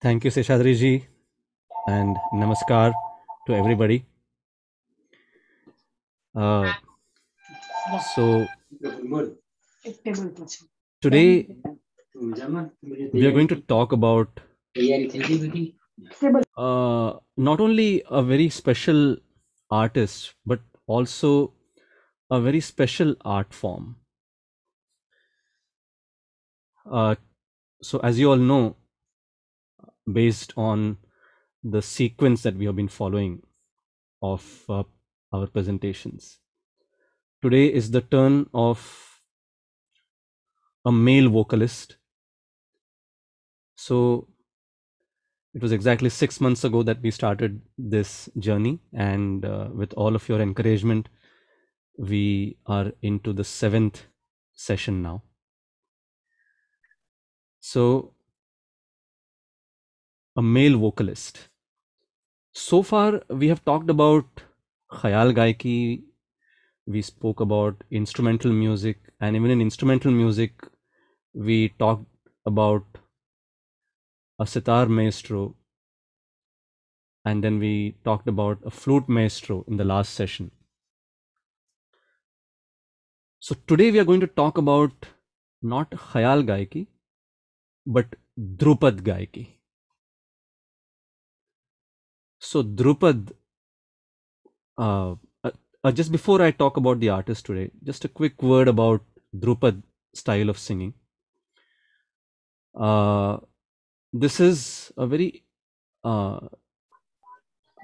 Thank you, Seshadri and namaskar to everybody. Uh, so, today we are going to talk about uh, not only a very special artist, but also a very special art form. Uh, so, as you all know, based on the sequence that we have been following of uh, our presentations. Today is the turn of a male vocalist. So it was exactly six months ago that we started this journey, and uh, with all of your encouragement, we are into the seventh session now. So, a male vocalist. So far, we have talked about Khayal Gaiki, we spoke about instrumental music, and even in instrumental music, we talked about a sitar maestro, and then we talked about a flute maestro in the last session. So today we are going to talk about not Khayal Gaiki, but Drupad Gaiki. So Drupad, uh, uh, uh, just before I talk about the artist today, just a quick word about Drupad style of singing. Uh, this is a very uh,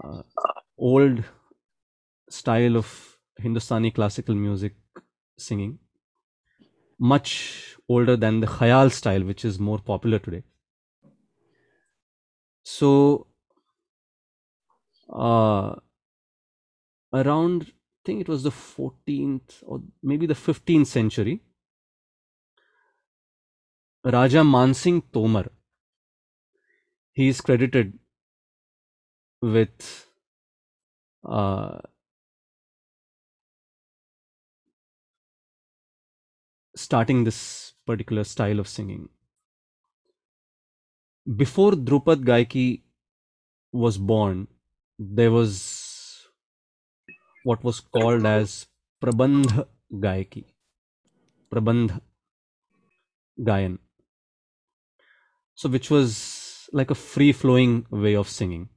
uh, old style of Hindustani classical music singing, much older than the Khayal style, which is more popular today. So, uh, around, I think it was the 14th or maybe the 15th century, Raja Mansingh Tomar, he is credited with uh, starting this particular style of singing. Before Drupad Gaiki was born, there was what was called as Prabandh Gaiki, Prabandh Gayan. So, which was like a free flowing way of singing.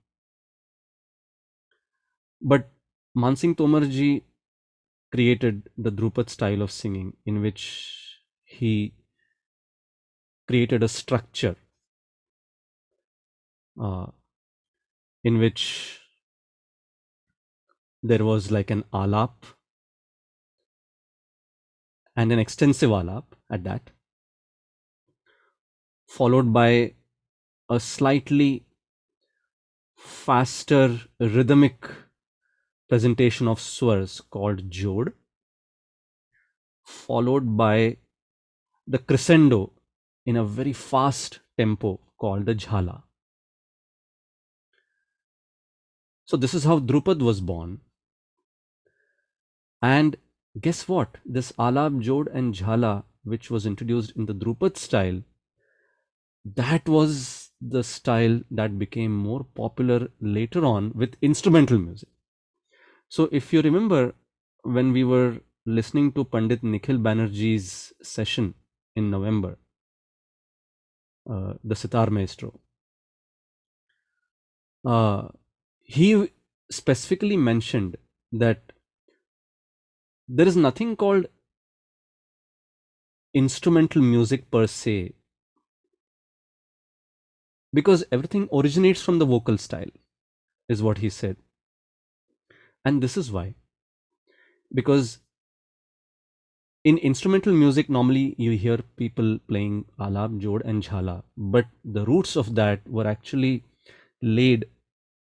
But Mansingh Tomarji created the Drupad style of singing in which he created a structure uh, in which there was like an alap and an extensive alap at that, followed by a slightly faster rhythmic presentation of swars called jod, followed by the crescendo in a very fast tempo called the jhala. So, this is how Drupad was born. And guess what? This Alap, Jod, and Jhala, which was introduced in the Drupad style, that was the style that became more popular later on with instrumental music. So, if you remember when we were listening to Pandit Nikhil Banerjee's session in November, uh, the sitar maestro, uh, he specifically mentioned that there is nothing called instrumental music per se. Because everything originates from the vocal style is what he said. And this is why. Because in instrumental music normally you hear people playing alap jod and jhala. But the roots of that were actually laid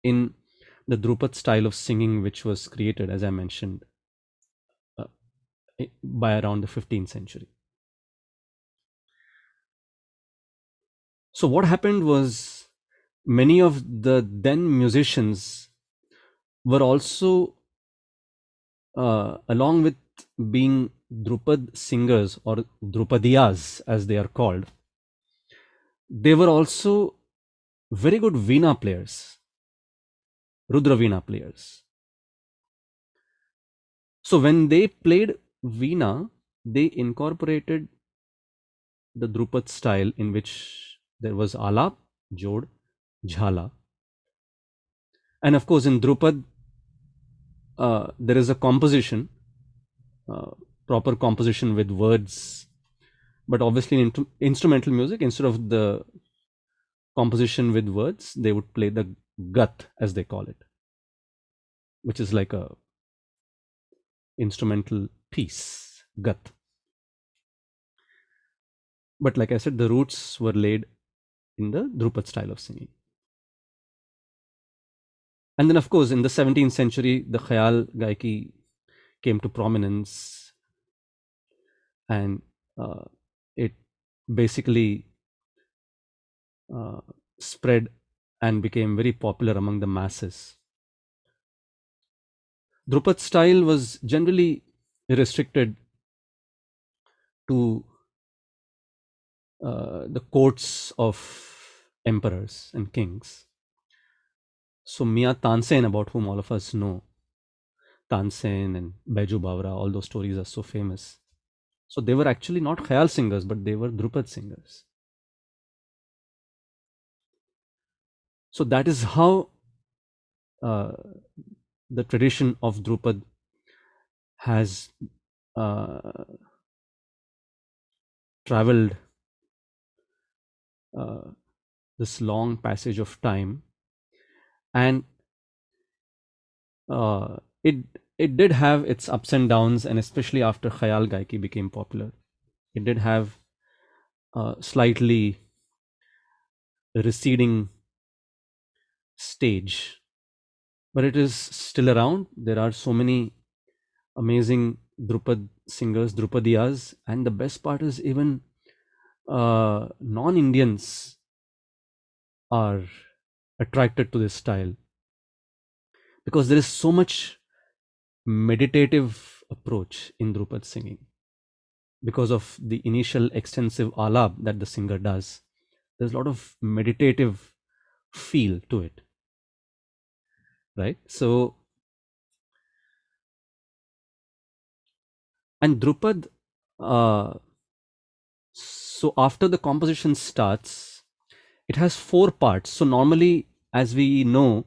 in the drupad style of singing which was created as i mentioned by around the 15th century so what happened was many of the then musicians were also uh, along with being Drupad singers or Drupadiyas as they are called, they were also very good Veena players, Rudra Veena players. So when they played Veena, they incorporated the Drupad style in which there was Alap, Jod, Jhala. And of course, in Drupad, uh, there is a composition, uh, proper composition with words. But obviously, in instrumental music, instead of the composition with words, they would play the gat, as they call it, which is like a instrumental piece, gat. But like I said, the roots were laid in the Drupad style of singing. And then, of course, in the 17th century, the Khayal Gaiki came to prominence and uh, it basically uh, spread and became very popular among the masses. Drupad style was generally restricted to uh, the courts of emperors and kings. So Mia Tansen, about whom all of us know, Tansen and Baiju Bawra, all those stories are so famous. So they were actually not Khayal singers, but they were Drupad singers. So that is how uh, the tradition of Drupad has uh, traveled uh, this long passage of time. And uh, it it did have its ups and downs and especially after khayal gaiki became popular. It did have a slightly receding stage. But it is still around. There are so many amazing drupad singers drupadiyas and the best part is even uh, non-indians are attracted to this style because there is so much meditative approach in Drupad singing because of the initial extensive alap that the singer does. There's a lot of meditative feel to it. Right? So, and Drupad, uh, so after the composition starts, it has four parts. So normally, as we know,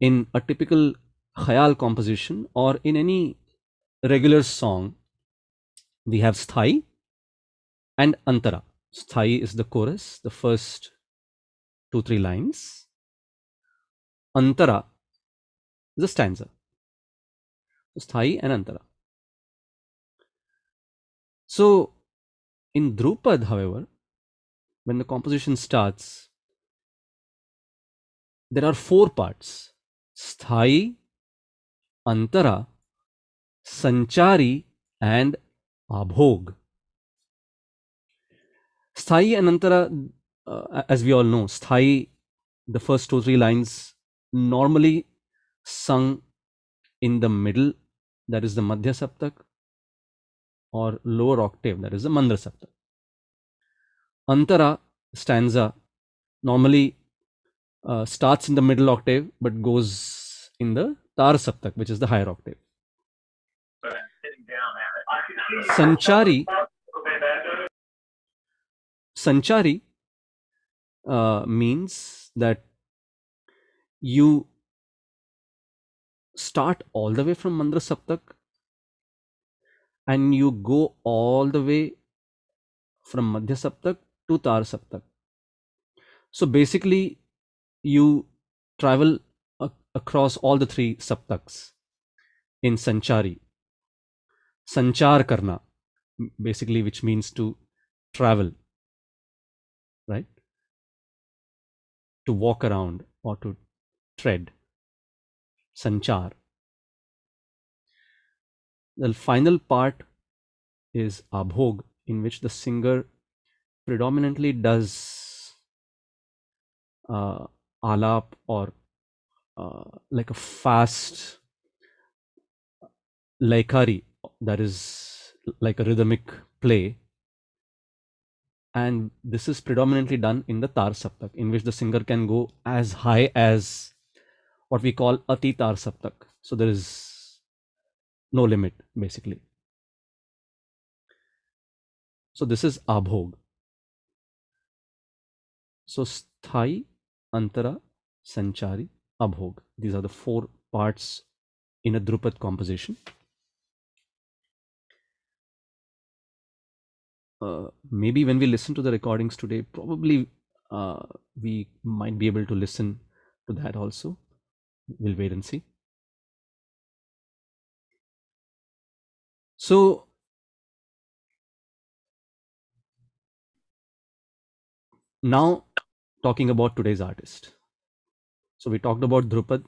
in a typical khayal composition or in any regular song, we have sthai and antara. Sthai is the chorus, the first two, three lines. Antara is the stanza. Sthai and antara. So in Drupad, however, when the composition starts, there are four parts Sthai, Antara, Sanchari, and Abhog. Sthai and Antara, uh, as we all know, Sthai, the first two, three lines, normally sung in the middle, that is the Madhya Saptak, or lower octave, that is the Mandra Saptak. Antara stanza normally uh, starts in the middle octave but goes in the Tar Saptak, which is the higher octave. Sanchari Sanchari uh, means that you start all the way from Mandra Saptak and you go all the way from Madhya Saptak to Tar Saptak. So basically, you travel across all the three Saptaks in Sanchari. Sanchar Karna, basically, which means to travel, right? To walk around or to tread. Sanchar. The final part is Abhog, in which the singer predominantly does uh, alap or uh, like a fast laikari that is like a rhythmic play. And this is predominantly done in the tar saptak in which the singer can go as high as what we call ati tar saptak. So there is no limit basically so this is abhog so sthai antara sanchari abhog these are the four parts in a drupad composition uh, maybe when we listen to the recordings today, probably uh, we might be able to listen to that also. We'll wait and see. So, now talking about today's artist. So, we talked about Drupad.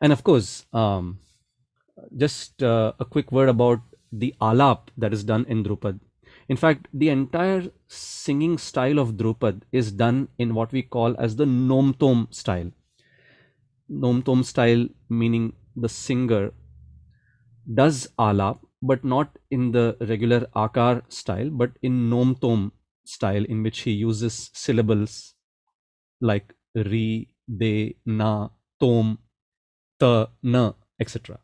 And of course, um, just uh, a quick word about the alap that is done in Drupad. In fact, the entire singing style of Drupad is done in what we call as the Nomtom style. Nomtom style meaning the singer does alap, but not in the regular akar style, but in Nomtom style, in which he uses syllables like ri, de, na, tom, ta, na, etc.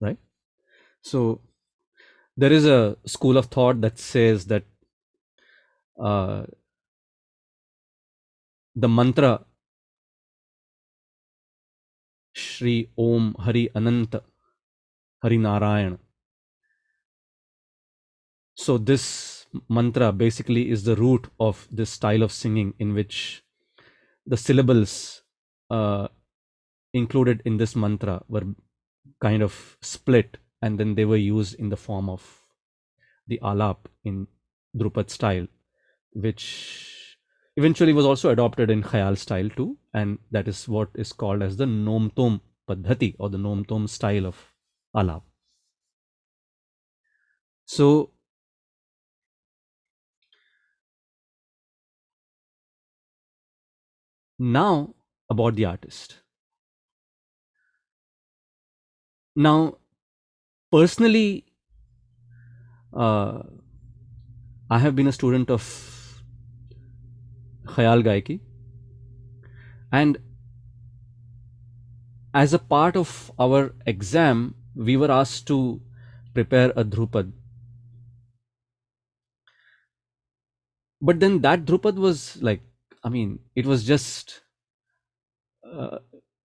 Right? So there is a school of thought that says that uh, the mantra Shri Om Hari Ananta Hari Narayan. So this mantra basically is the root of this style of singing in which the syllables uh, included in this mantra were kind of split and then they were used in the form of the alap in Drupad style, which eventually was also adopted in Khayal style too, and that is what is called as the Nomtom Paddhati or the Nomtom style of alap. So now about the artist. Now personally, uh, I have been a student of Khayal Gaiki, and as a part of our exam, we were asked to prepare a Drupad. But then that Drupad was like, I mean, it was just, uh,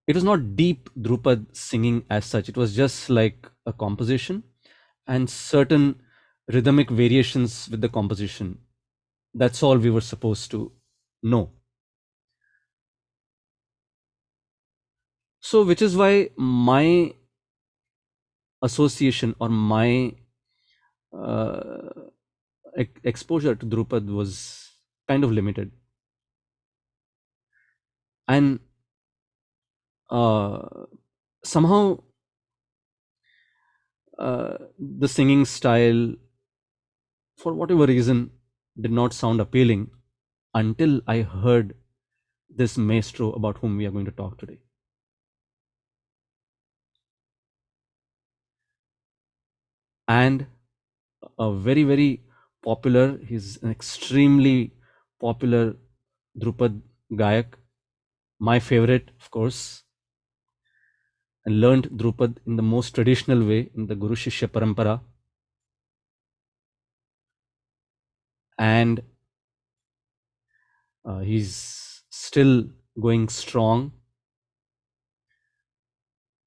it was not deep Drupad singing as such. It was just like a composition and certain rhythmic variations with the composition. That's all we were supposed to know. So, which is why my association or my uh, exposure to Drupad was kind of limited. And uh, somehow uh, the singing style, for whatever reason, did not sound appealing until I heard this maestro about whom we are going to talk today. And a very, very popular, he's an extremely popular Drupad Gayak, my favorite, of course, and learned Drupad in the most traditional way in the Guru Shishya Parampara. And uh, he's still going strong.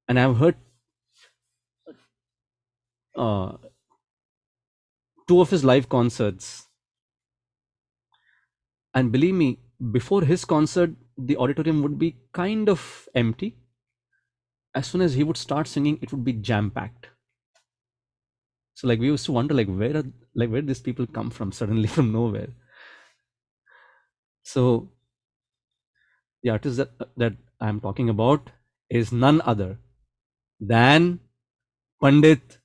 And I've heard uh, two of his live concerts. And believe me, before his concert, the auditorium would be kind of empty as soon as he would start singing, it would be jam packed. So like we used to wonder like where are like where these people come from suddenly from nowhere. So the artist that that I'm talking about is none other than Pandit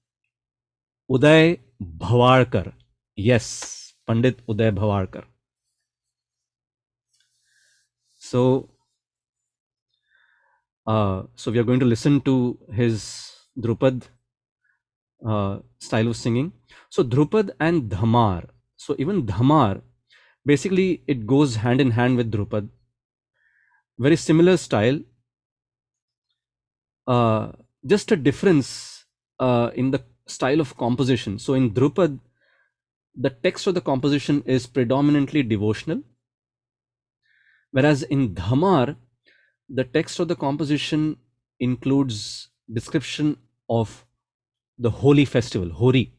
Uday Bhawalkar. Yes, Pandit Uday Bhawalkar. So uh, so we are going to listen to his Drupad uh, style of singing. So Drupad and Dhamar. So even Dhamar, basically it goes hand in hand with Drupad. Very similar style. Uh, just a difference uh, in the style of composition. So in Drupad, the text of the composition is predominantly devotional, whereas in Dhamar, the text of the composition includes description of the holy festival, Hori.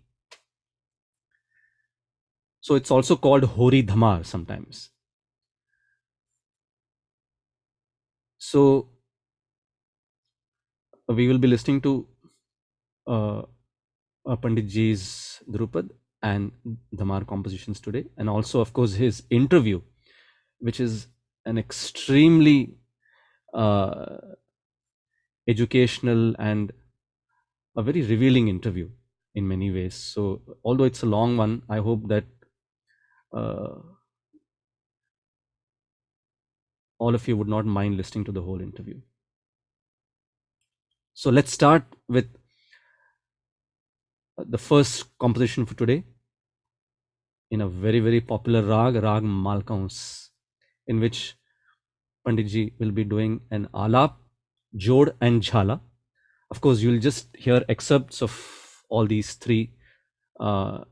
So it's also called Hori Dhamar sometimes. So we will be listening to uh, uh, Pandit Ji's Drupad and Dhamar compositions today, and also, of course, his interview, which is an extremely uh, educational and a very revealing interview in many ways. So, although it's a long one, I hope that all of you would not mind listening to the whole interview. So, let's start with the first composition for today in a very, very popular rag, Rag Malkaunse, in which Panditji will be doing an alap, jod, and jhala. Of course, you'll just hear excerpts of all these three uh,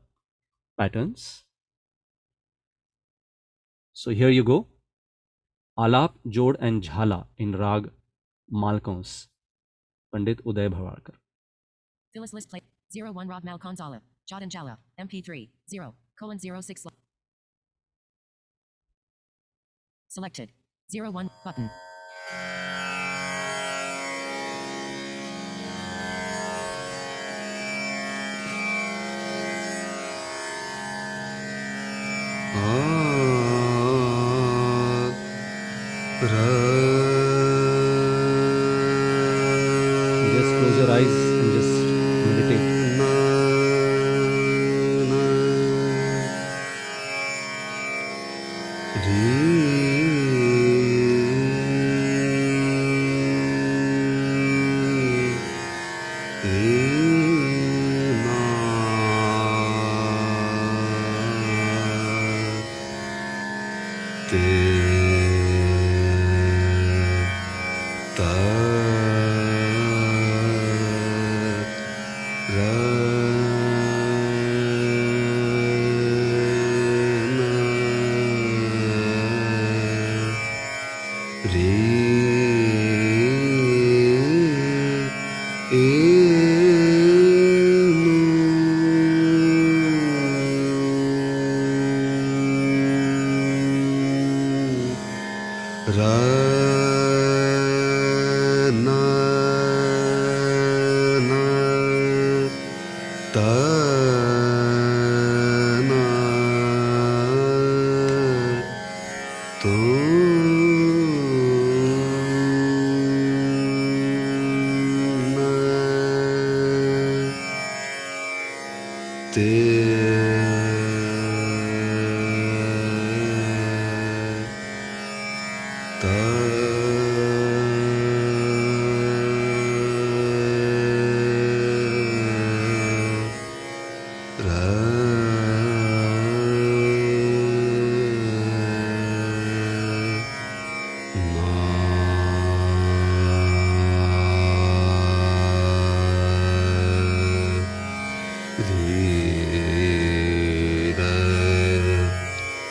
patterns. So here you go. Alap, Jod and Jhala in Rag Malkaunse. Pandit Uday Bhawalkar. Phyllis list play 0 1 Rag Mal Konzala. Jod and Jhala. MP3 0 colon 06 Selected 0 1 button. Just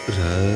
te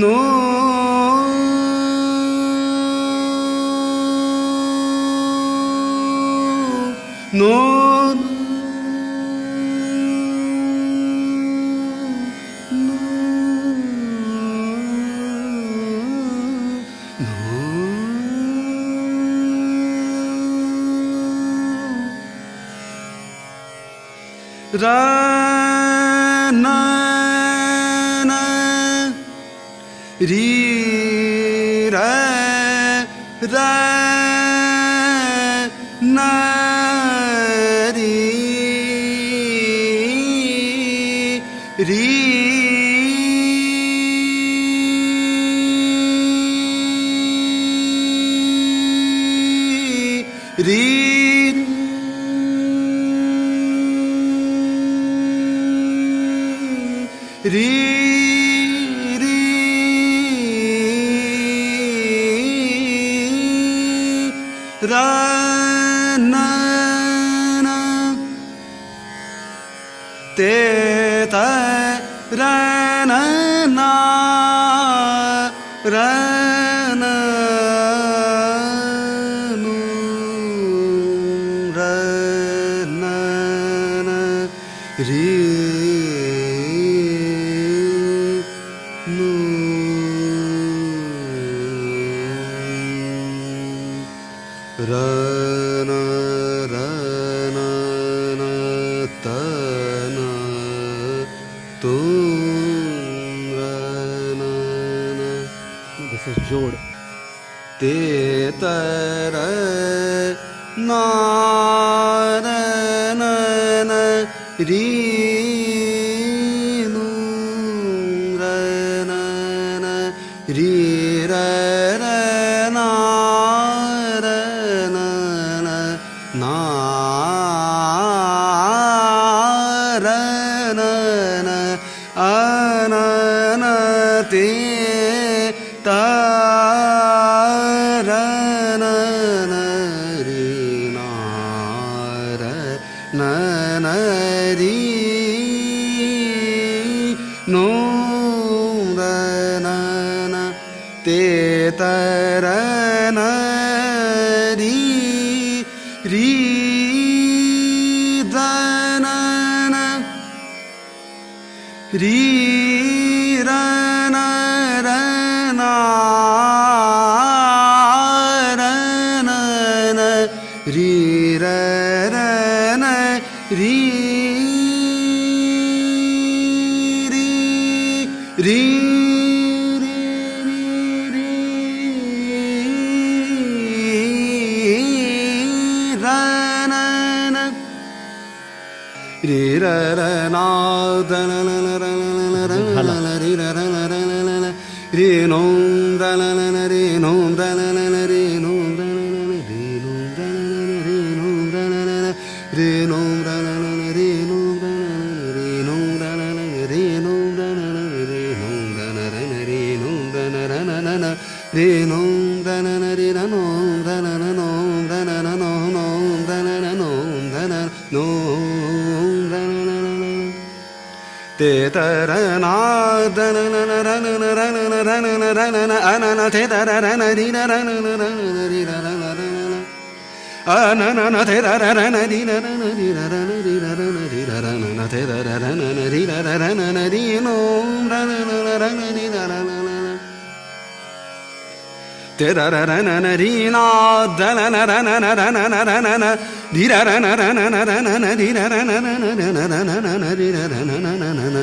نور that thế ta ra ra na đi na na na na na đi na na na na a na na na thế ta ra ra na đi na na na đi na na na đi na na na đi na na na na thế ta ra ra na na đi na na na na na đi no ra na na na ra na đi na na na na thế ra ra ra na na đi na da na na ra na na ra na na ra na na đi ra ra na ra na na ra na na đi ra ra na na na na na na na đi ra ra na na na na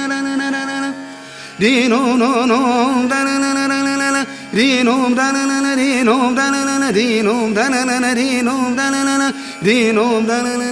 Rinom no nom da na na na na na na Rinom da na na na Rinom da na na na Rinom da na na na Rinom da na na na Rinom da na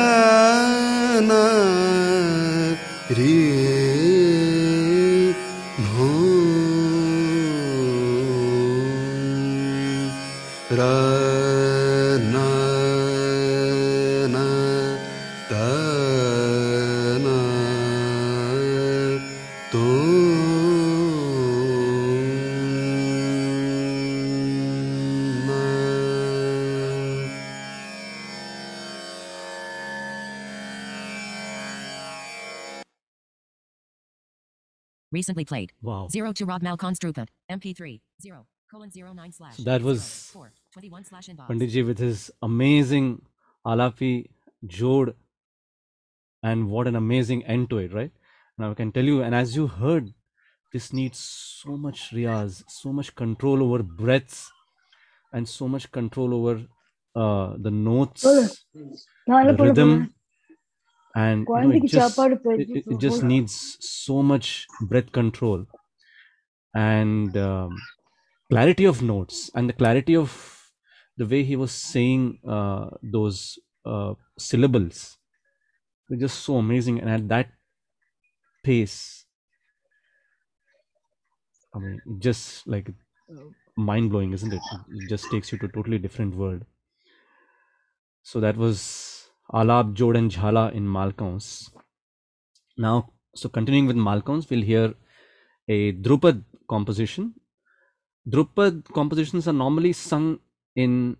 recently played. Wow. 0 to Rob Malcon Strupa. MP3. 0. Colon 09 slash. So that was 4, 21 slash. Panditji with his amazing Alapi Jod. And what an amazing end to it, right? Now I can tell you, and as you heard, this needs so much riyaz, so much control over breaths, and so much control over uh, the notes, the rhythm, and you know, it, just, it, it, just needs so much breath control. And um, clarity of notes and the clarity of the way he was saying uh, those uh, syllables They're just so amazing. And at that pace i mean just like mind blowing isn't it? It just takes you to a totally different world. So that was Alap, Jod, and Jhala in Malkauns. Now, so continuing with Malkauns, we'll hear a Drupad composition. Drupad compositions are normally sung in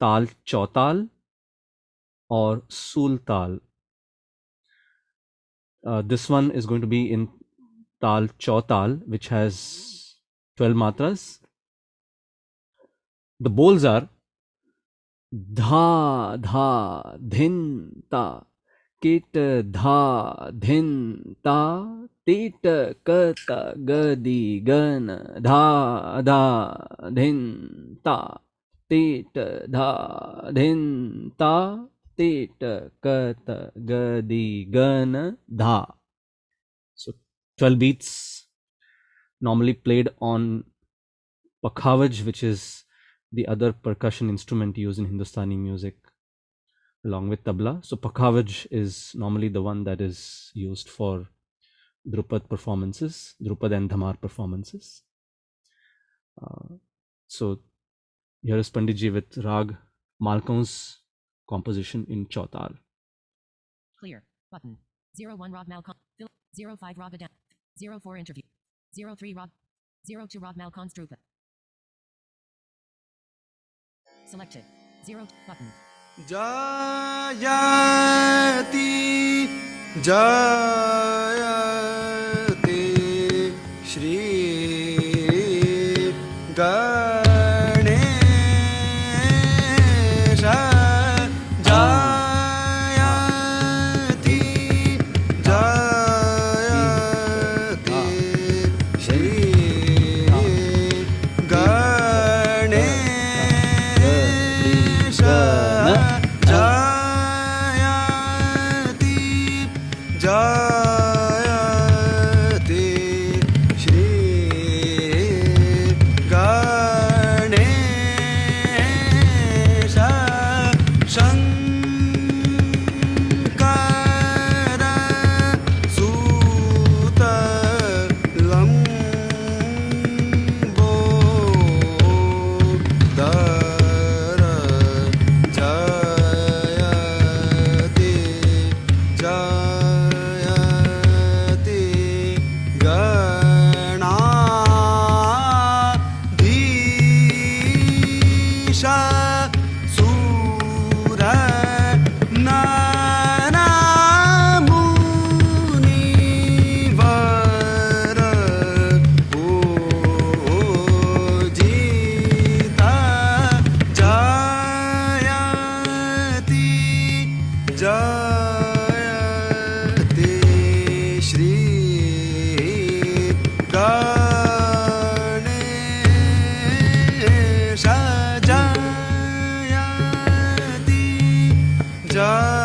Tal Chautal or Sultal. Uh, this one is going to be in Tal Chautal, which has 12 matras. The bols are dha dha dhin ta kit dha dhin ta tit kata gadi gan dha dha dhin ta tit dha dhin ta tit kata gadi gan dha so 12 beats normally played on pakhavaj which is the other percussion instrument used in hindustani music along with tabla so pakhavaj is normally the one that is used for drupad performances drupad and dhamar performances uh, so here is panditji with rag malkauns composition in chautal Clear. Button. 01 Rod Malcon. Fill. 05 Rod Adam. 04 Interview. 03 Rod. 02 Rod Malcon Strupa. Selected. 0 button. जायति जायते dark.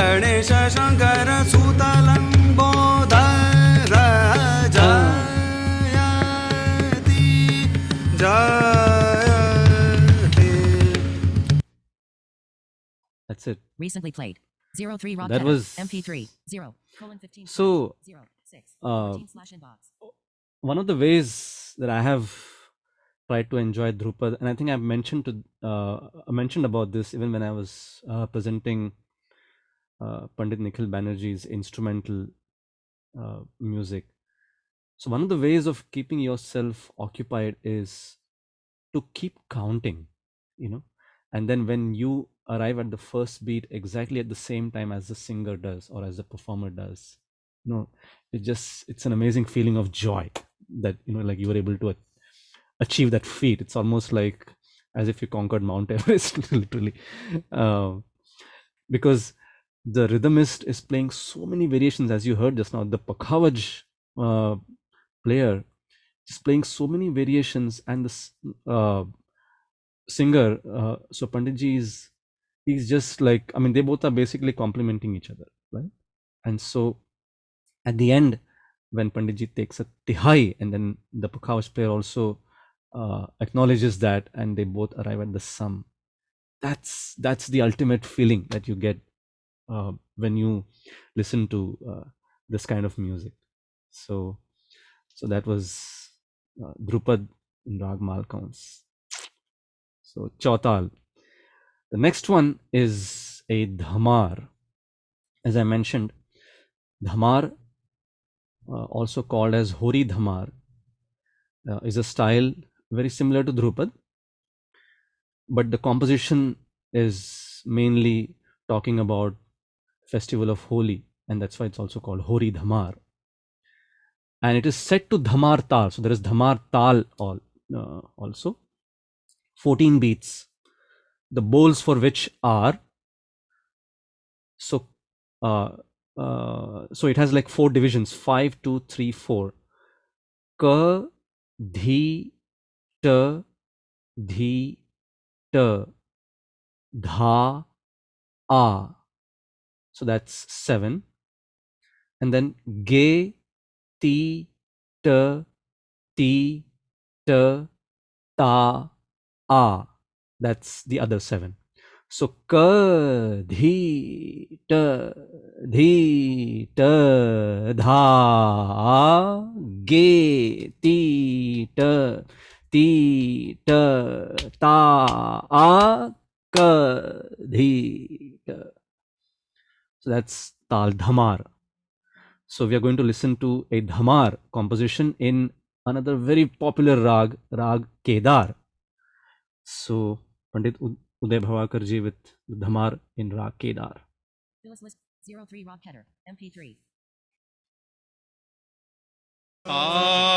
Ganesh जयति जयति। That's it. Recently played. 03 Rock That was MP3 0 colon 15 So 0 6 uh, slash inbox. One of the ways that I have tried to enjoy Drupad, and I think I've mentioned to uh, mentioned about this even when I was uh, presenting uh, Pandit Nikhil Banerjee's instrumental uh, music. So one of the ways of keeping yourself occupied is to keep counting, you know, and then when you arrive at the first beat exactly at the same time as the singer does or as the performer does, you know, it just it's an amazing feeling of joy that you know like you were able to achieve that feat it's almost like as if you conquered mount everest literally uh, because the rhythmist is playing so many variations as you heard just now. The pakhavaj uh, player is playing so many variations and the uh, singer uh, so panditji is he's just like i mean they both are basically complementing each other right? And so at the end when panditji takes a tihai and then the pakhavaj player also uh, acknowledges that and they both arrive at the sum. That's that's the ultimate feeling that you get uh, when you listen to uh, this kind of music. So so that was uh, drupad in rag malkauns so chautal the next one is a dhamar. As i mentioned dhamar uh, also called as hori dhamar uh, is a style very similar to drupad but the composition is mainly talking about festival of holi and that's why it's also called hori dhamar. And it is set to dhamar tal so there is dhamar tal all, uh, also. 14 beats. The bols for which are so uh, uh, so it has like four divisions five two three four. Ka dhi ta dhi ta dha a so that's seven. And then ge ti ta ti ta ta a. That's the other seven. So ka dhi ta dhi ta dha ge ti ta ti ta ta a. Dhi so that's Tal Dhamar. So we are going to listen to a Dhamar composition in another very popular rag, Rag Kedar. So Pandit Uday Bhawalkarji with Dhamar in Rag Kedar. Ah.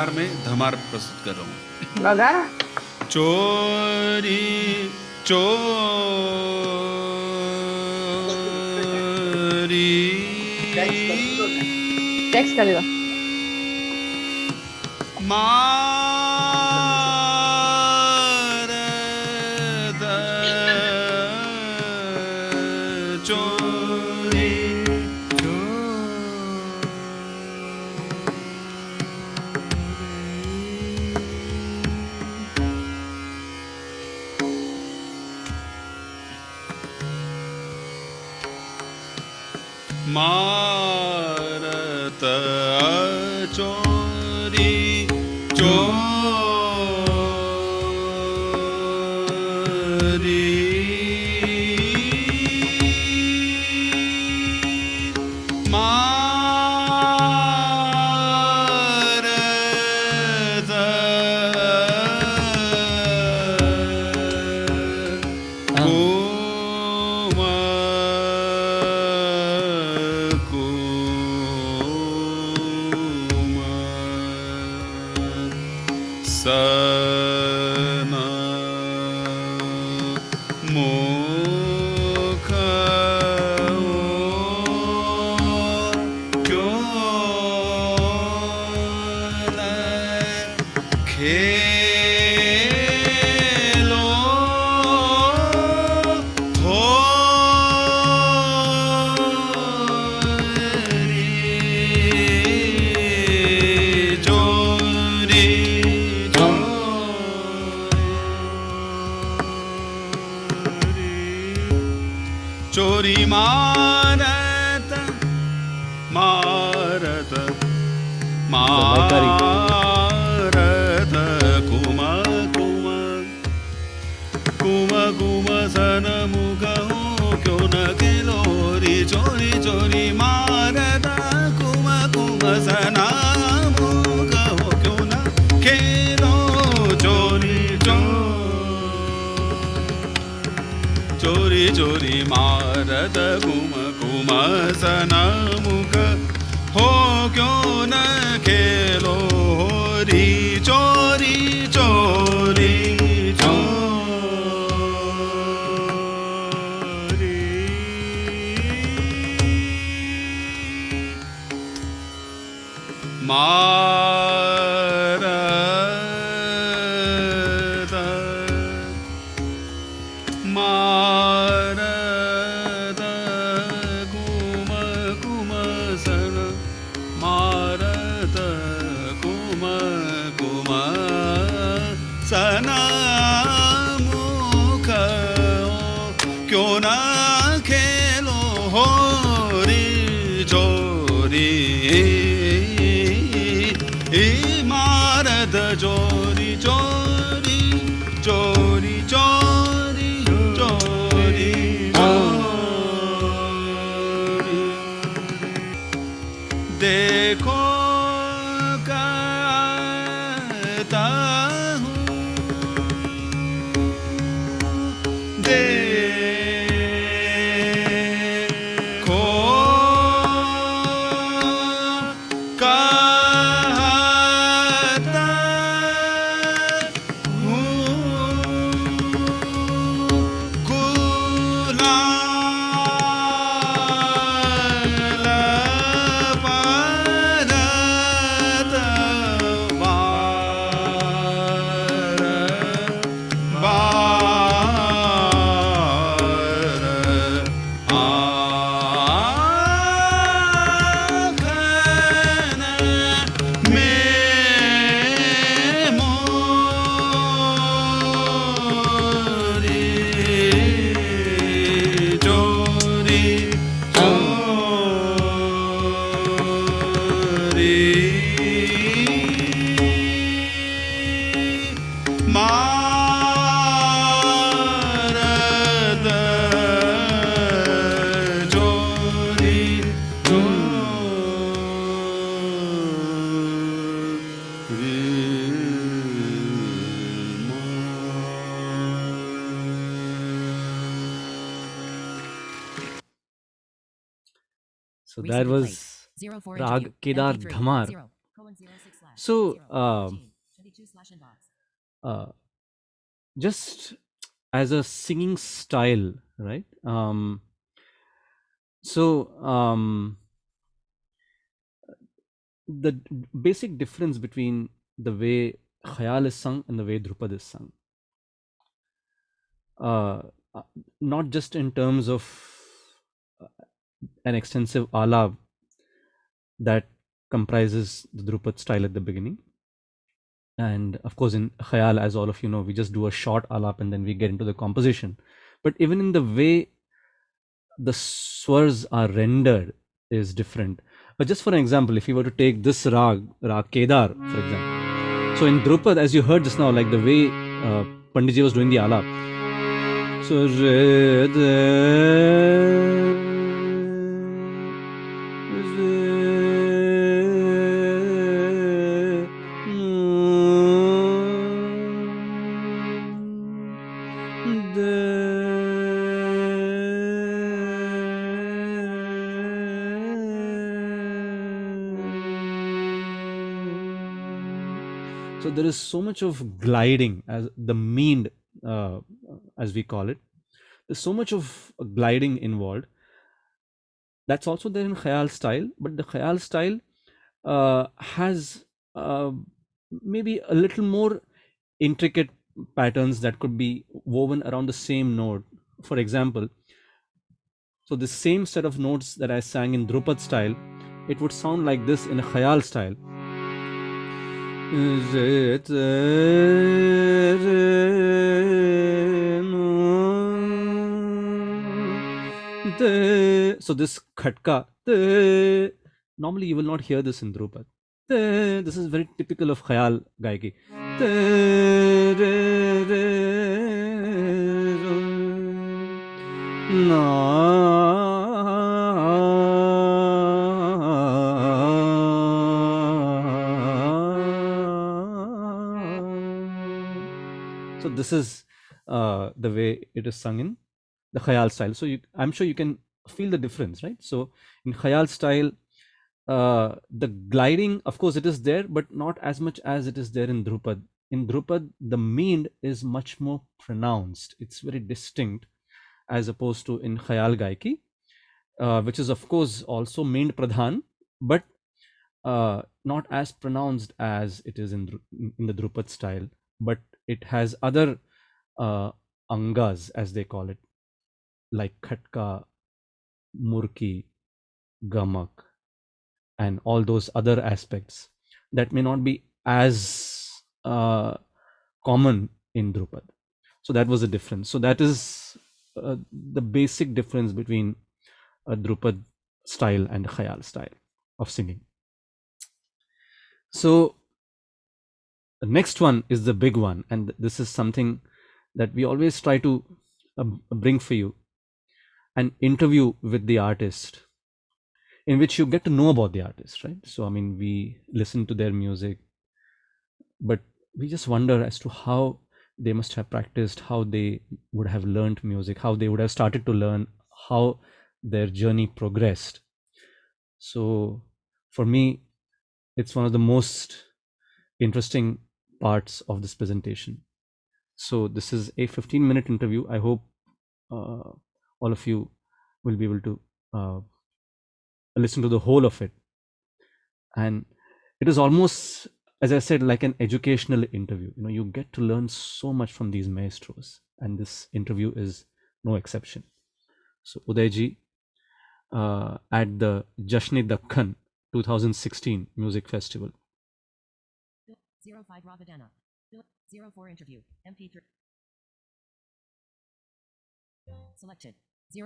Kedar में धमार प्रस्तुत कर रहा हूँ। लगा? चोरी चोरी। Text कर देगा So that was Rag Kedar Dhamar. So uh, uh, just as a singing style, right? Um, so um, the basic difference between the way Khayal is sung and the way Drupad is sung, uh, uh not just in terms of an extensive alap that comprises the Drupad style at the beginning. And of course, in Khayal, as all of you know, we just do a short alap and then we get into the composition. But even in the way the swars are rendered is different. But just for an example, if you were to take this rag, rag Kedar, for example. So in Drupad, as you heard just now, like the way uh, Panditji was doing the alap. So is so much of gliding as the meend, uh, as we call it. There's so much of gliding involved. That's also there in Khayal style, but the Khayal style uh, has uh, maybe a little more intricate patterns that could be woven around the same note. For example, so the same set of notes that I sang in Drupad style, it would sound like this in a Khayal style. So this khatka, normally you will not hear this in Drupad. This is very typical of Khayal Gaiki. So this is uh, the way it is sung in the Khayal style. So you, I'm sure you can feel the difference, right? So in Khayal style, uh, the gliding, of course, it is there, but not as much as it is there in Drupad. In Drupad, the meend is much more pronounced. It's very distinct as opposed to in Khayal Gaiki, uh, which is of course also meend pradhan, but uh, not as pronounced as it is in in the Drupad style. But it has other uh, angas, as they call it, like khatka, murki, gamak, and all those other aspects that may not be as uh, common in Drupad. So that was the difference. So that is uh, the basic difference between a Drupad style and Khayal style of singing. So the next one is the big one, and this is something that we always try to uh, bring for you an interview with the artist in which you get to know about the artist, right? So, I mean, we listen to their music, but we just wonder as to how they must have practiced, how they would have learned music, how they would have started to learn, how their journey progressed. So, for me, it's one of the most interesting parts of this presentation. So, this is a 15 minute interview. I hope uh, all of you will be able to uh, listen to the whole of it. And it is almost, as I said, like an educational interview. You know, you get to learn so much from these maestros, and this interview is no exception. So, Udayji uh, at the Jashne Dakhan 2016 Music Festival. 05 Ravidana. 04 interview. MP3. Selected. I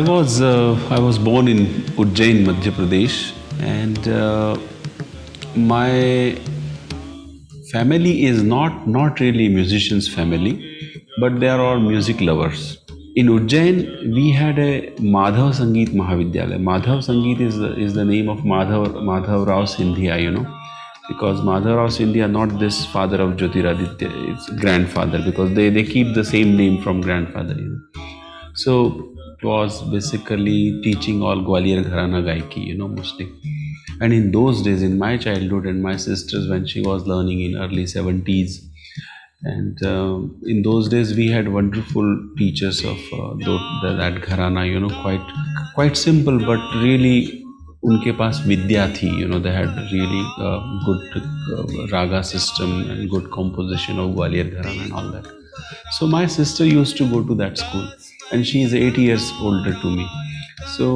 was uh, I was born in Ujjain, Madhya Pradesh, and uh, my family is not not really musicians' family, but they are all music lovers. In Ujjain we had a Madhav Sangeet Mahavidyalaya Madhav Sangeet is is the name of Madhav Madhav Rao Scindia you know because Madhav Rao Scindia not this father of Jyotiraditya is grand father because they they keep the same name from grand father you know so it was basically teaching all Gwalior gharana gayaki you know mostly and in those days in my childhood and my sisters when she was learning in early seventies and um in those days we had wonderful teachers of uh, tho- the, that Gharana, you know, quite quite simple, but really उनके पास विद्या थी you know they had really uh, good uh, raga system and good composition of Gwalior Gharana and all that So my sister used to go to that school, and she is eight years older to me. So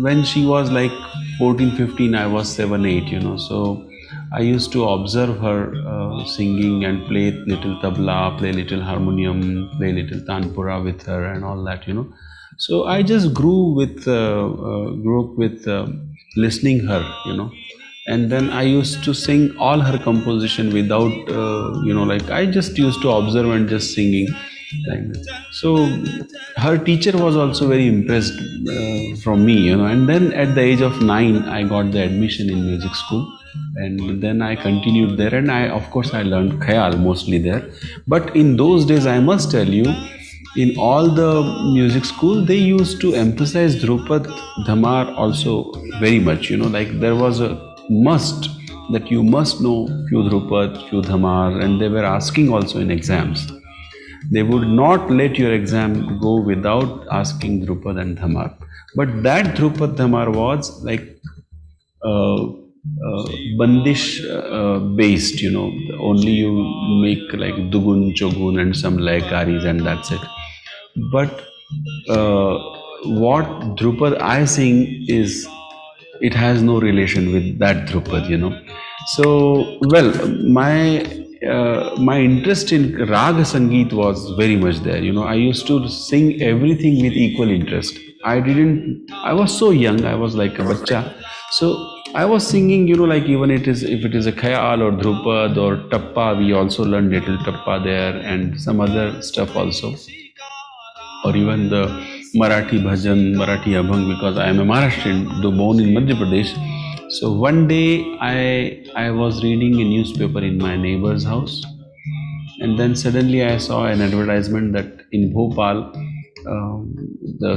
when she was like 14, 15, I was 7, 8, you know. So I used to observe her uh, singing and play little tabla, play little harmonium, play little tanpura with her and all that, you know. So I just grew with, uh, uh, grew up with uh, listening her, you know. And then I used to sing all her composition without, uh, you know, like I just used to observe and just singing. So her teacher was also very impressed uh, from me, you know. And then at the age of nine, I got the admission in music school, and then I continued there. And I, of course, I learned khayal mostly there. But in those days, I must tell you, in all the music school, they used to emphasize Drupad Dhamar also very much. You know, like there was a must that you must know few Drupad, few Dhamar, and they were asking also in exams they would not let your exam go without asking Drupad and Dhamar. But that Drupad Dhamar was like uh, bandish uh, based, you know, only you make like Dugun, Chogun, and some Laykaris, and that's it. But uh, what Drupad I sing is it has no relation with that Drupad, you know. So, well, my uh, my interest in Raga Sangeet was very much there. You know, I used to sing everything with equal interest. I didn't, I was so young, I was like a bacha. So I was singing, you know, like even it is, if it is a khayal or drupad or tappa, we also learned little tappa there and some other stuff also. Or even the Marathi bhajan, Marathi abhang, because I am a Maharashtrian, though born in Madhya Pradesh. So one day I I was reading a newspaper in my neighbor's house, and then suddenly I saw an advertisement that in Bhopal, um, the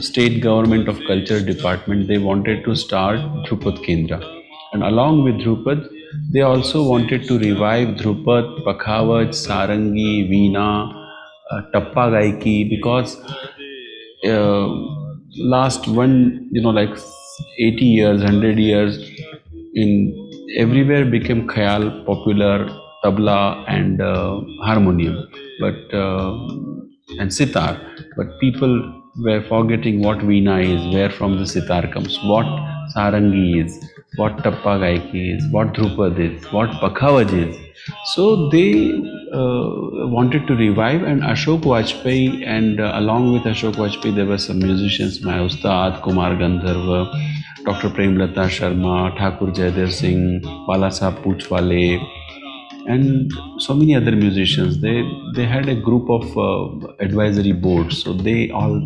state government of culture department they wanted to start Drupad Kendra, and along with Drupad, they also wanted to revive Drupad, Pakhavaj, Sarangi, Veena, uh, Tappa Gaiki because uh, last one you know like 80 years 100 years in everywhere became khayal popular tabla and uh, harmonium. But uh, and sitar. But people were forgetting what veena is where from the sitar comes what sarangi is what tappa gaiki is what drupad is what pakhavaj is. So they uh, wanted to revive and ashok vajpayee and uh, along with ashok vajpayee there were some musicians my ustad kumar gandharva dr premlata sharma thakur jaydev singh bala sahab poochwale and so many other musicians they they had a group of uh, advisory boards. So they all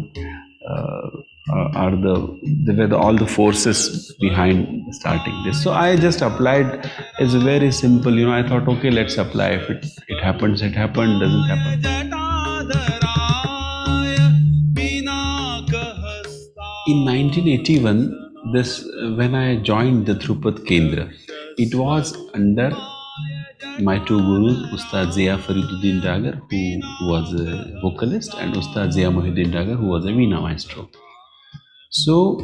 uh, uh, are the they were the, all the forces behind starting this. So i just applied. It's very simple you know. I thought okay let's apply. If it, it happens it happened. Doesn't happen. In 1981 this when i joined the Drupad kendra it was under my two gurus, Ustad Zia Fariduddin Dagar, who was a vocalist, and Ustad Zia Muhyiddin Dagar, who was a Veena maestro. So,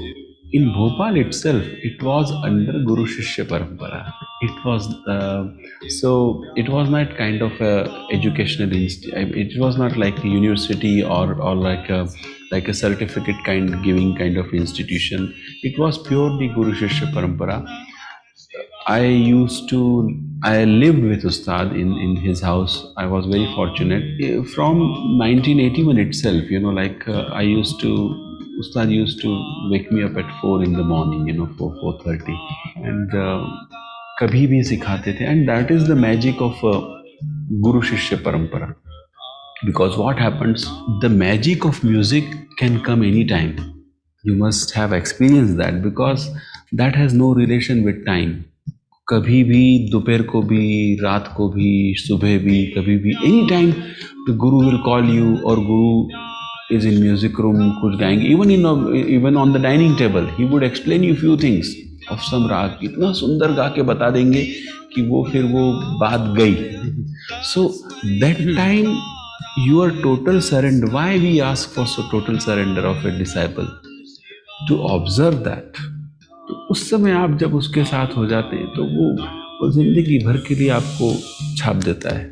in Bhopal itself, it was under Guru Shishya Parampara. It was uh, so it was not kind of a educational institute. It was not like a university or or like a like a certificate kind giving kind of institution. It was purely Guru Shishya Parampara. I used to I lived with Ustad in, in his house. I was very fortunate. Eh, From 1981 itself, you know, like uh, I used to, Ustad used to wake me up at 4 in the morning, you know, 4, 4.30. And uh, kabhi bhi sikhate the. And that is the magic of uh, Guru Shishya Parampara. Because what happens, the magic of music can come anytime. You must have experienced that because that has no relation with time कभी भी दोपहर को भी, रात को भी, सुबह भी, कभी भी any time the guru will call you और guru is in music room कुछ गाएँगे even in even on the dining table he would explain you few things of some raag इतना सुंदर गा के बता देंगे कि वो फिर वो बात गई। So that time you are total surrender why we ask for so total surrender of a disciple to observe that उस समय आप जब उसके साथ हो जाते हैं तो वो वो ज़िंदगी भर के लिए आपको छाप देता है।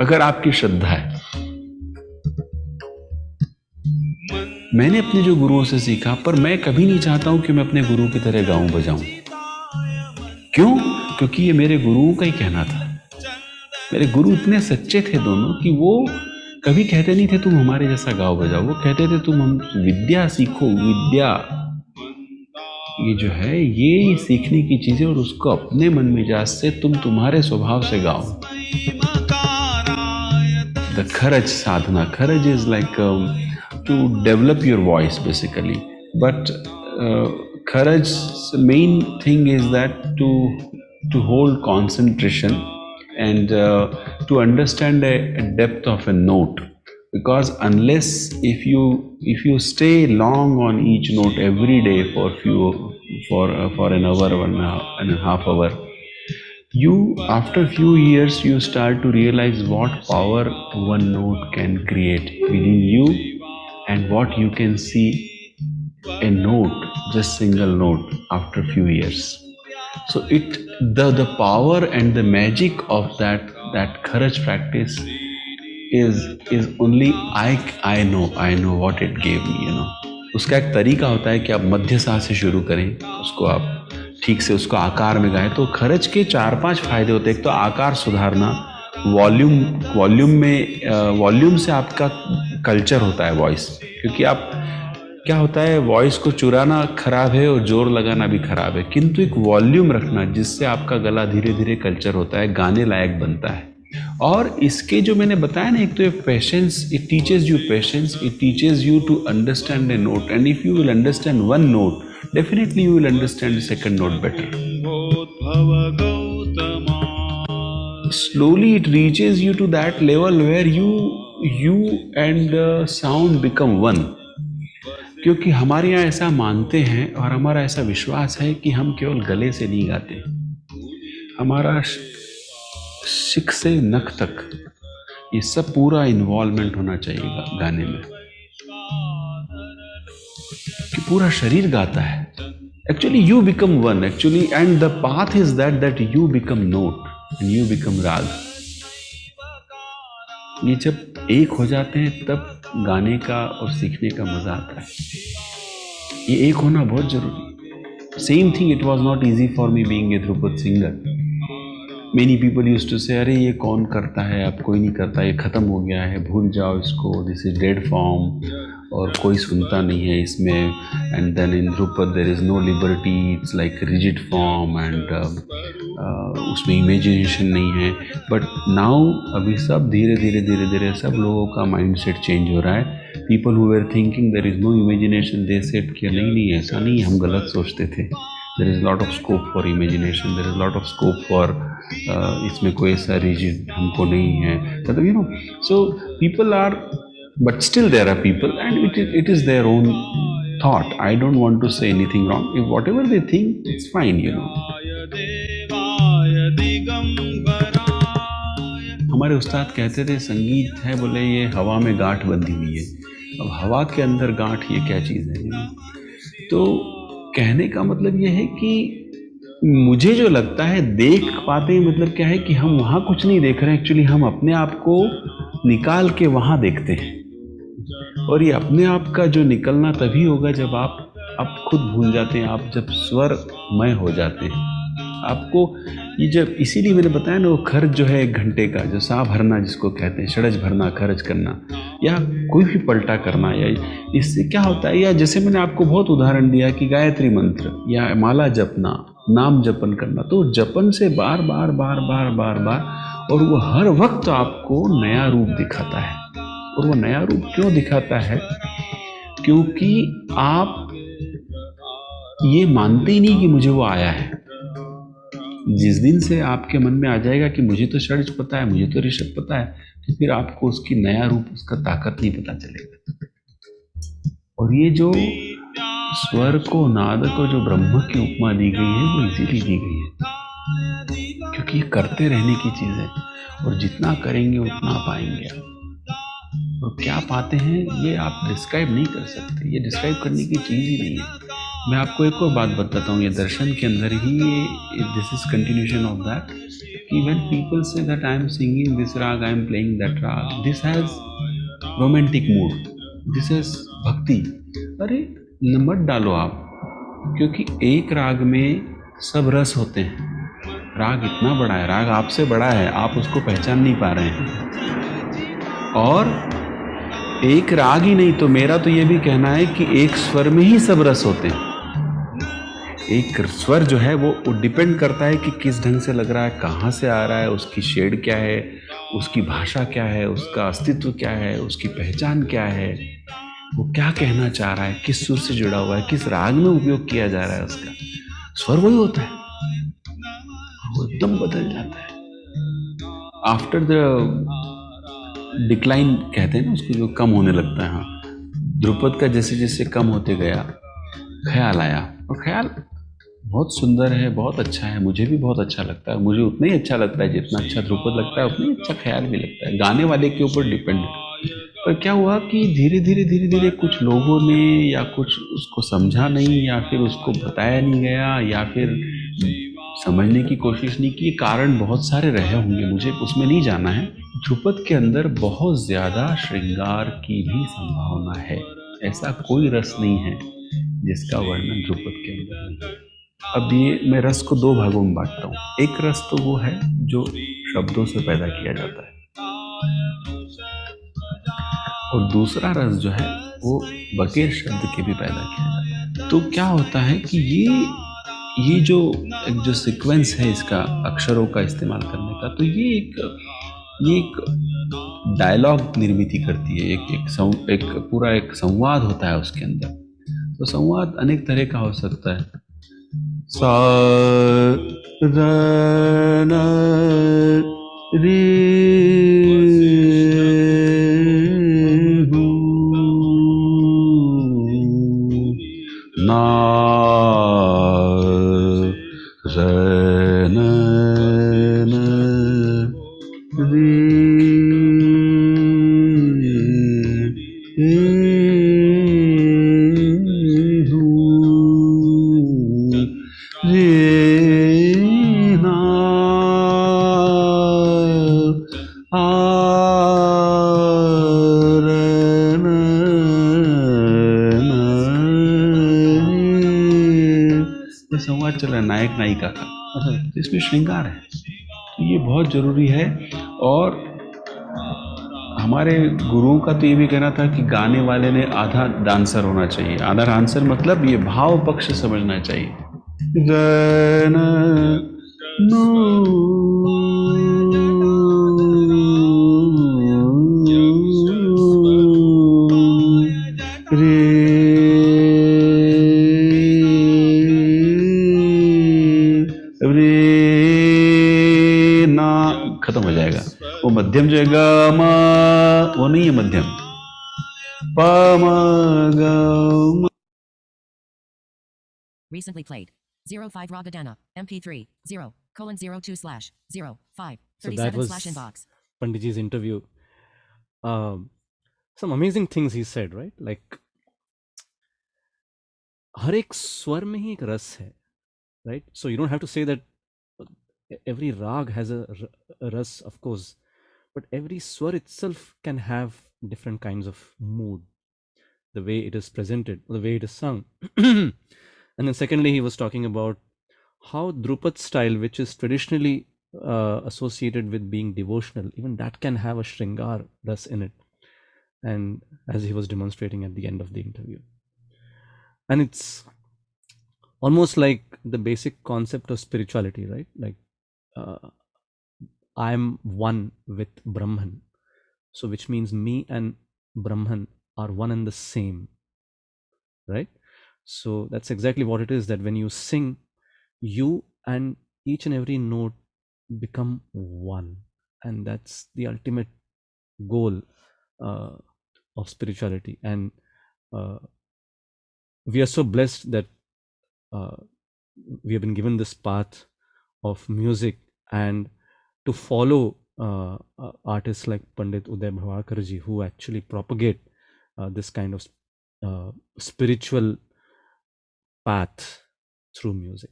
अगर आपकी श्रद्धा है। मैंने अपने जो गुरुओं से सीखा, पर मैं कभी नहीं चाहता हूँ कि मैं अपने गुरु की तरह गाऊं, बजाऊं। क्यों? क्योंकि ये मेरे गुरुओं का ही कहना था। मेरे गुरु इतने सच्चे थे दोनों कि वो कभी कहते नहीं थे, तुम हमारे जैसा गाओ, बजाओ। वो कहते थे, तुम हम, विद्या सीखो, विद्या। ये जो है ये सीखने की चीज़ें और उसको अपने मन मिजाज से तुम तुम्हारे स्वभाव से गाओ। The kharaj sadhana kharaj is like to develop your voice basically but kharaj main thing is that to to hold concentration to understand a, a, depth of a note. Because unless if you if you stay long on each note every day for few for uh, for an hour one and a half hour you after few years you start to realize what power one note can create within you and what you can see a note just single note after few years. So it the the power and the magic of that that kharaj practice is is only I I know I know what it gave me, you know. उसका एक तरीका होता है कि आप मध्य सांस से शुरू करें, उसको आप ठीक से, उसको आकार में गाएँ। तो खर्च के चार पाँच फ़ायदे होते हैं। एक तो आकार सुधारना, वॉल्यूम वॉल्यूम में वॉल्यूम से आपका कल्चर होता है वॉइस। क्योंकि आप, क्या होता है, वॉइस को चुराना खराब है और ज़ोर लगाना भी खराब है। किंतु एक वॉल्यूम रखना, जिससे आपका गला धीरे धीरे कल्चर होता है, गाने लायक बनता है। और इसके जो मैंने बताया ना एक तो ये patience it teaches you patience it teaches you to understand a note and if you will understand one note definitely you will understand second note better it reaches you to that level where you you and uh, sound become one. क्योंकि हमारे यहाँ ऐसा मानते हैं और हमारा ऐसा विश्वास है कि हम केवल गले से नहीं गाते। हमारा शिख से नख तक ये सब पूरा इन्वॉल्वमेंट होना चाहिए गाने में। कि पूरा शरीर गाता है। Actually you become one actually and the path is that that you become note and you become raag ये जब एक हो जाते हैं, तब गाने का और सीखने का मज़ा आता है। ये एक होना बहुत ज़रूरी। Same thing it was not easy for me being a dhrupad singer many people use to say अरे ये कौन करता है? अब कोई नहीं करता। ये ख़त्म हो गया है। भूल जाओ इसको। दिस इज़ डेड फॉर्म और कोई सुनता नहीं है इसमें। And then in dhrupad there is no liberty it's like rigid form and उसमें इमेजिनेशन नहीं है। बट नाउ अभी सब धीरे धीरे धीरे धीरे सब लोगों का माइंड सेट चेंज हो रहा है। People who were thinking there is no imagination they set किया नहीं नहीं ऐसा नहीं हम गलत सोचते थे। There is lot of scope for imagination there is lot of scope for इसमें कोई ऐसा रिजिड हमको नहीं है। मतलब you know so people are but still there are people and it is it is their own thought I don't want to say any thing wrong if whatever they think it's fine you know हमारे उस्ताद कहते थे, संगीत है बोले, ये हवा में गांठ बंधी हुई है। अब हवा के अंदर गांठ ये क्या चीज़ है तो कहने का मतलब ये है कि मुझे जो लगता है देख पाते ही मतलब क्या है कि हम वहाँ कुछ नहीं देख रहे हैं। एक्चुअली हम अपने आप को निकाल के वहाँ देखते हैं। और ये अपने आप का जो निकलना तभी होगा जब आप आप खुद भूल जाते हैं, आप जब स्वर मय हो जाते हैं। आपको ये जब, इसीलिए मैंने बताया ना, वो खर्च जो है एक घंटे का, जो सा भरना जिसको कहते हैं, सड़ज भरना, खर्च करना। या कोई भी पलटा करना या इससे क्या होता है, या जैसे मैंने आपको बहुत उदाहरण दिया कि गायत्री मंत्र या माला जपना, नाम जपन करना तो जपन से बार बार बार बार बार बार, और वो हर वक्त आपको नया रूप दिखाता है। और वो नया रूप क्यों दिखाता है? क्योंकि आप ये मानते ही नहीं कि मुझे वो आया है। जिस दिन से आपके मन में आ जाएगा कि मुझे तो षड्ज पता है, मुझे तो ऋषभ पता है तो फिर आपको उसकी नया रूप, उसका ताकत नहीं पता चलेगा। और ये जो स्वर को, नाद को, जो ब्रह्म की उपमा दी गई है, वो इजीली दी गई है क्योंकि ये करते रहने की चीज़ है और जितना करेंगे, उतना पाएँगे आप। और क्या पाते हैं, ये आप डिस्क्राइब नहीं कर सकते। ये डिस्क्राइब करने की चीज़ ही नहीं है। मैं आपको एक और बात बताता हूँ। ये दर्शन के अंदर ही ये this is continuation of that कि when people say that I am singing this rag, I am playing that rag, this has romantic mood, this has भक्ति अरे मत डालो आप क्योंकि एक राग में सब रस होते हैं। राग इतना बड़ा है राग आपसे बड़ा है आप उसको पहचान नहीं पा रहे हैं। और एक राग ही नहीं तो मेरा तो ये भी कहना है कि एक स्वर में ही सब रस होते हैं। एक स्वर जो है वो डिपेंड करता है कि किस ढंग से लग रहा है, कहाँ से आ रहा है, उसकी शेड क्या है, उसकी भाषा क्या है, उसका अस्तित्व क्या है, उसकी पहचान क्या है, वो क्या कहना चाह रहा है, किस सुर से जुड़ा हुआ है, किस राग में उपयोग किया जा रहा है उसका। स्वर वही होता है। वो एकदम बदल जाता है। आफ्टर द डिक्लाइन कहते हैं ना उसको जो कम होने लगता है हाँ। ध्रुपद का जैसे जैसे कम होते गया, ख्याल आया। और ख्याल बहुत सुंदर है बहुत अच्छा है मुझे भी बहुत अच्छा लगता है मुझे उतना ही अच्छा लगता है जितना अच्छा ध्रुपद लगता है उतना ही अच्छा ख्याल भी लगता है। गाने वाले के ऊपर डिपेंड है। पर क्या हुआ कि धीरे धीरे धीरे धीरे कुछ लोगों ने या कुछ उसको समझा नहीं या फिर उसको बताया नहीं गया या फिर समझने की कोशिश नहीं की कारण बहुत सारे रहे होंगे मुझे उसमें नहीं जाना है। ध्रुपद के अंदर बहुत ज़्यादा श्रृंगार की भी संभावना है ऐसा कोई रस नहीं है जिसका वर्णन ध्रुपद के अंदर नहीं है। अब ये मैं रस को दो भागों में बांटता हूँ। एक रस तो वो है जो शब्दों से पैदा किया जाता है। और दूसरा रस जो है, वो बगैर शब्द के भी पैदा किया जाता है। तो क्या होता है कि ये ये जो एक जो सीक्वेंस है इसका, अक्षरों का इस्तेमाल करने का तो ये एक ये एक डायलॉग निर्मित करती है। एक एक एक पूरा एक संवाद होता है उसके अंदर। तो संवाद अनेक तरह का हो सकता है। सा र। नायक नायिका का तो इसमें श्रृंगार है। तो ये बहुत ज़रूरी है और हमारे गुरुओं का तो ये भी कहना था कि गाने वाले ने आधा डांसर होना चाहिए। आधा डांसर मतलब ये भाव पक्ष समझना चाहिए। वो नहीं है मध्यम प म ग म Recently played. 05 Ragadana. MP3. 0. Colon 02 slash 0. 5. So 37 that was slash inbox. Panditji's interview. Um, some amazing things he said, right? Like हर एक स्वर में ही एक रस है right so you don't have to say that uh, every rag has a, r- a ras of course but every swar itself can have different kinds of mood. The way it is presented the way it is sung. And then secondly he was talking about how drupad style which is traditionally uh, associated with being devotional even that can have a shringar ras in it. And as he was demonstrating at the end of the interview. And it's almost like the basic concept of spirituality right? Like uh, i'm one with brahman. So which means me and brahman are one and the same right? So that's exactly what it is that when you sing you and each and every note become one. And that's the ultimate goal uh, of spirituality. And uh, we are so blessed that uh, we have been given this path of music and to follow uh, uh, artists like Pandit Uday Bhawalkarji who actually propagate uh, this kind of uh, spiritual path through music.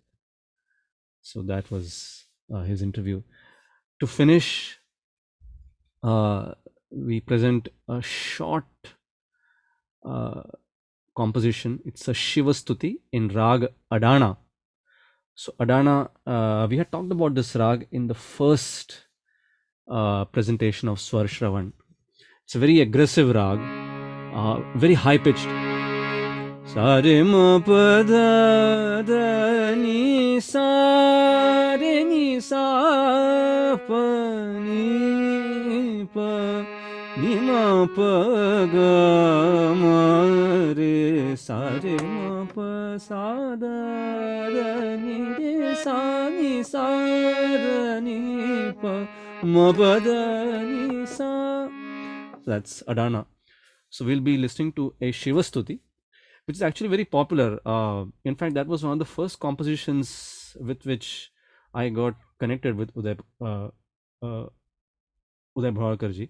So that was his interview. to finish, we present a short uh, composition. It's a Shiva Stuti in Rag Adana. So, Adana, uh, we had talked about this rag in the first uh, presentation of Swar Shravan. It's a very aggressive rag, uh, very high pitched. Sare ma pa da da ni sa re ni sa pa ni pa నిమా పగ మరే సారే మా ప సాద ని రే సా ని సా ని ప మ పద ని సా that's adana so we'll be listening to a shivastuti which is actually very popular uh, in fact that was one of the first compositions with which i got connected with uday uh, uh, uday bhavarkar ji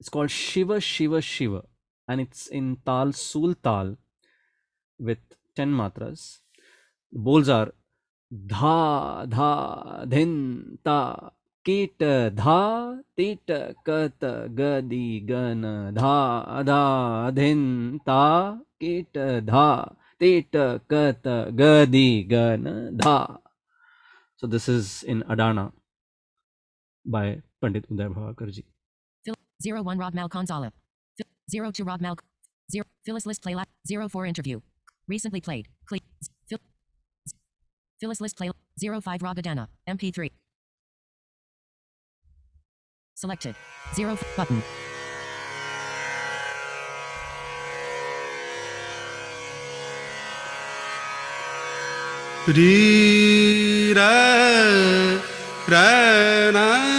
It's called Shiva Shiva Shiva, and it's in Tal Sul Tal with 10 matras. The bowls are Dha Dha Dhin Ta Kit Dha Tit Kat Gadi Gan Dha Dha Dhin Ta Kit Dha Tit Kat Gadi Gan Dha. So this is in Adana by Pandit Uday Bhavarkar ji. Zero one Rob Malkauns zero two Rob Mal. Zero Phyllis List play. Zero four interview. Recently played. Phyllis List play. Zero five Rogadena. MP3. Selected. Zero f- button. Re, ra.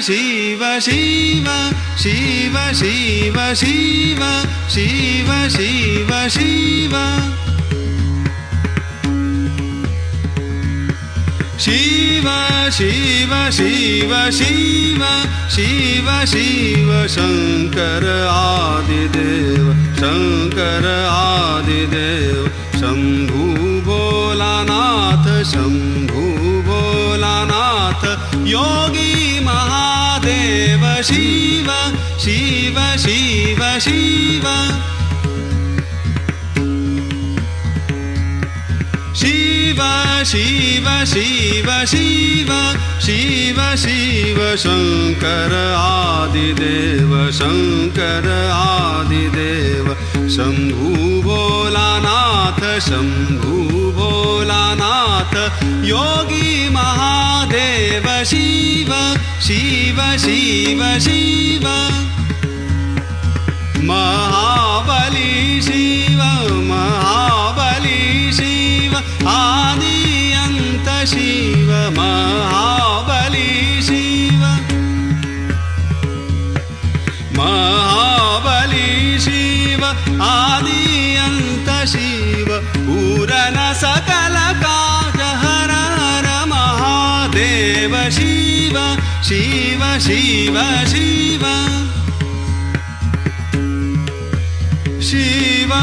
Shiv Shiv Shiv Shiv Shiv Shiv Shiv Shiv Shiv Shiv Shiv Shiv Shiv Shiv Shankar आदिदेव Shankar आदिदेव Shambhu बोलानाथ Shambhu बोलानाथ योगी शिव शिव शिव शिव। शिव शिव शिव शिव शिव शिव शङ्कर आदिदेव शङ्कर आदिदेव। शम्भु भोलानाथ शम्भु भोलानाथ योगी महादेव शिव शिव शिव शिव। महाबली शिव महाबली शिव आदि अन्त शिव महाबली शिव शिव। शिव। शिव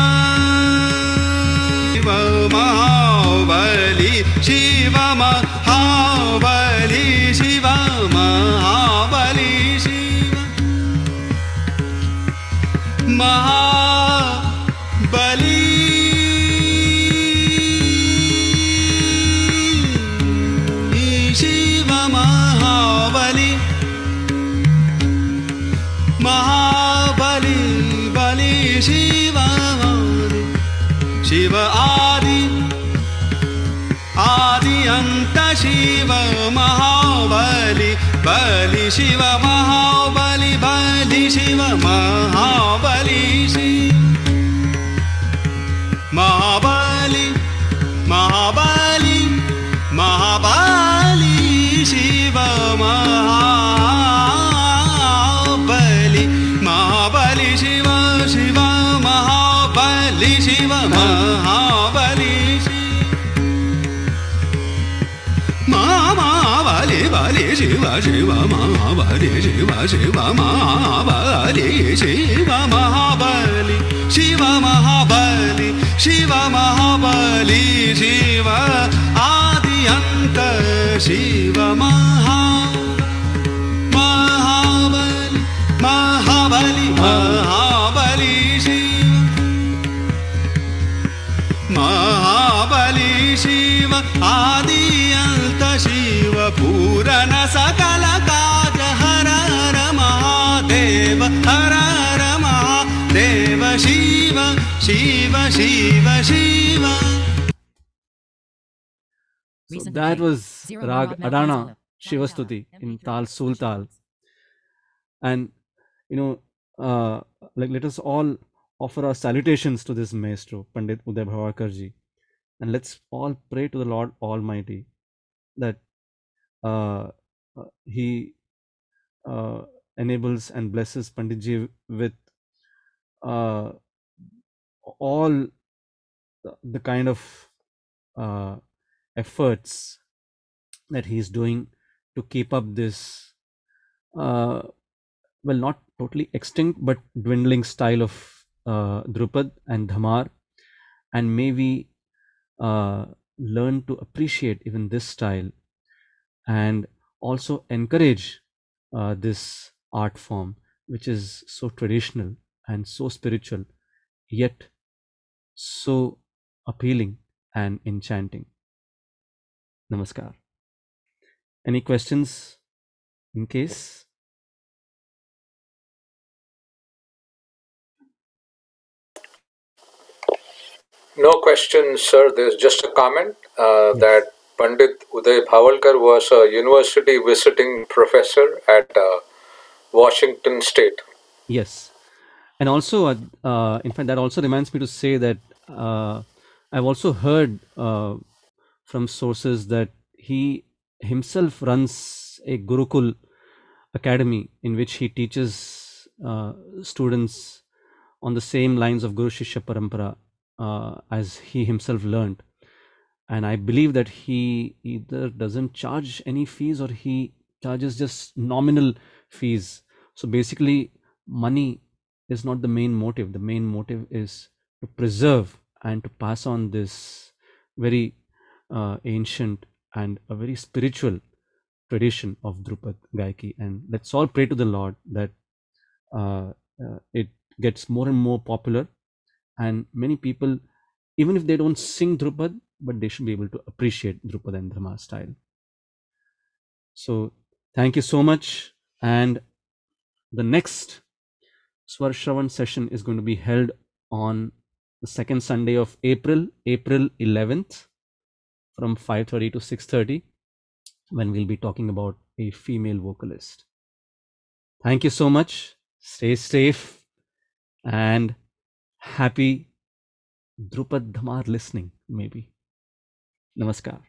महाबली शिव महाबली शिव महाबली शिव। महाबली शिव महाबली शिव महाबली शिव महाबली शिव महाबली शिव आदि अन्त शिव महा महाबली महाबली महाबली शिव महाबली शिव आदि अन्त शिव पूरन सकल Shiva, Shiva, Shiva. So that was Rag Adana Shivastuti in Tal Sultal. And, you know, uh, like let us all offer our salutations to this maestro, Pandit Uday Bhawalkarji. And let's all pray to the Lord Almighty that uh, uh he uh, enables and blesses Panditji with uh, all the- kind of uh, efforts that he's doing to keep up this uh, well not totally extinct but dwindling style of uh, drupad and dhamar and may we uh, learn to appreciate even this style and also encourage uh, this art form which is so traditional and so spiritual yet so appealing and enchanting. Namaskar. Any questions in case? No question, sir. There's just a comment uh, that Pandit Uday Bhawalkar was a university visiting professor at uh, Washington State. yes and also uh, uh, in fact that also reminds me to say that uh, i've also heard uh, from sources that he himself runs a gurukul academy in which he teaches uh, students on the same lines of guru shishya parampara uh, as he himself learned. And i believe that he either doesn't charge any fees or he charges just nominal fees. So basically money is not the main motive the main motive is to preserve and to pass on this very uh, ancient and a very spiritual tradition of Drupad Gaiki. And let's all pray to the Lord that uh, uh, it gets more and more popular, and many people, even if they don't sing Drupad, but they should be able to appreciate Drupad and Dhamar style. So, thank you so much. And the next Swarshravan session is going to be held on the second Sunday of April, April 11th, from 5:30 to 6:30, when we'll be talking about a female vocalist. Thank you so much. Stay safe and happy Drupad Dhamar listening, maybe. Namaskar.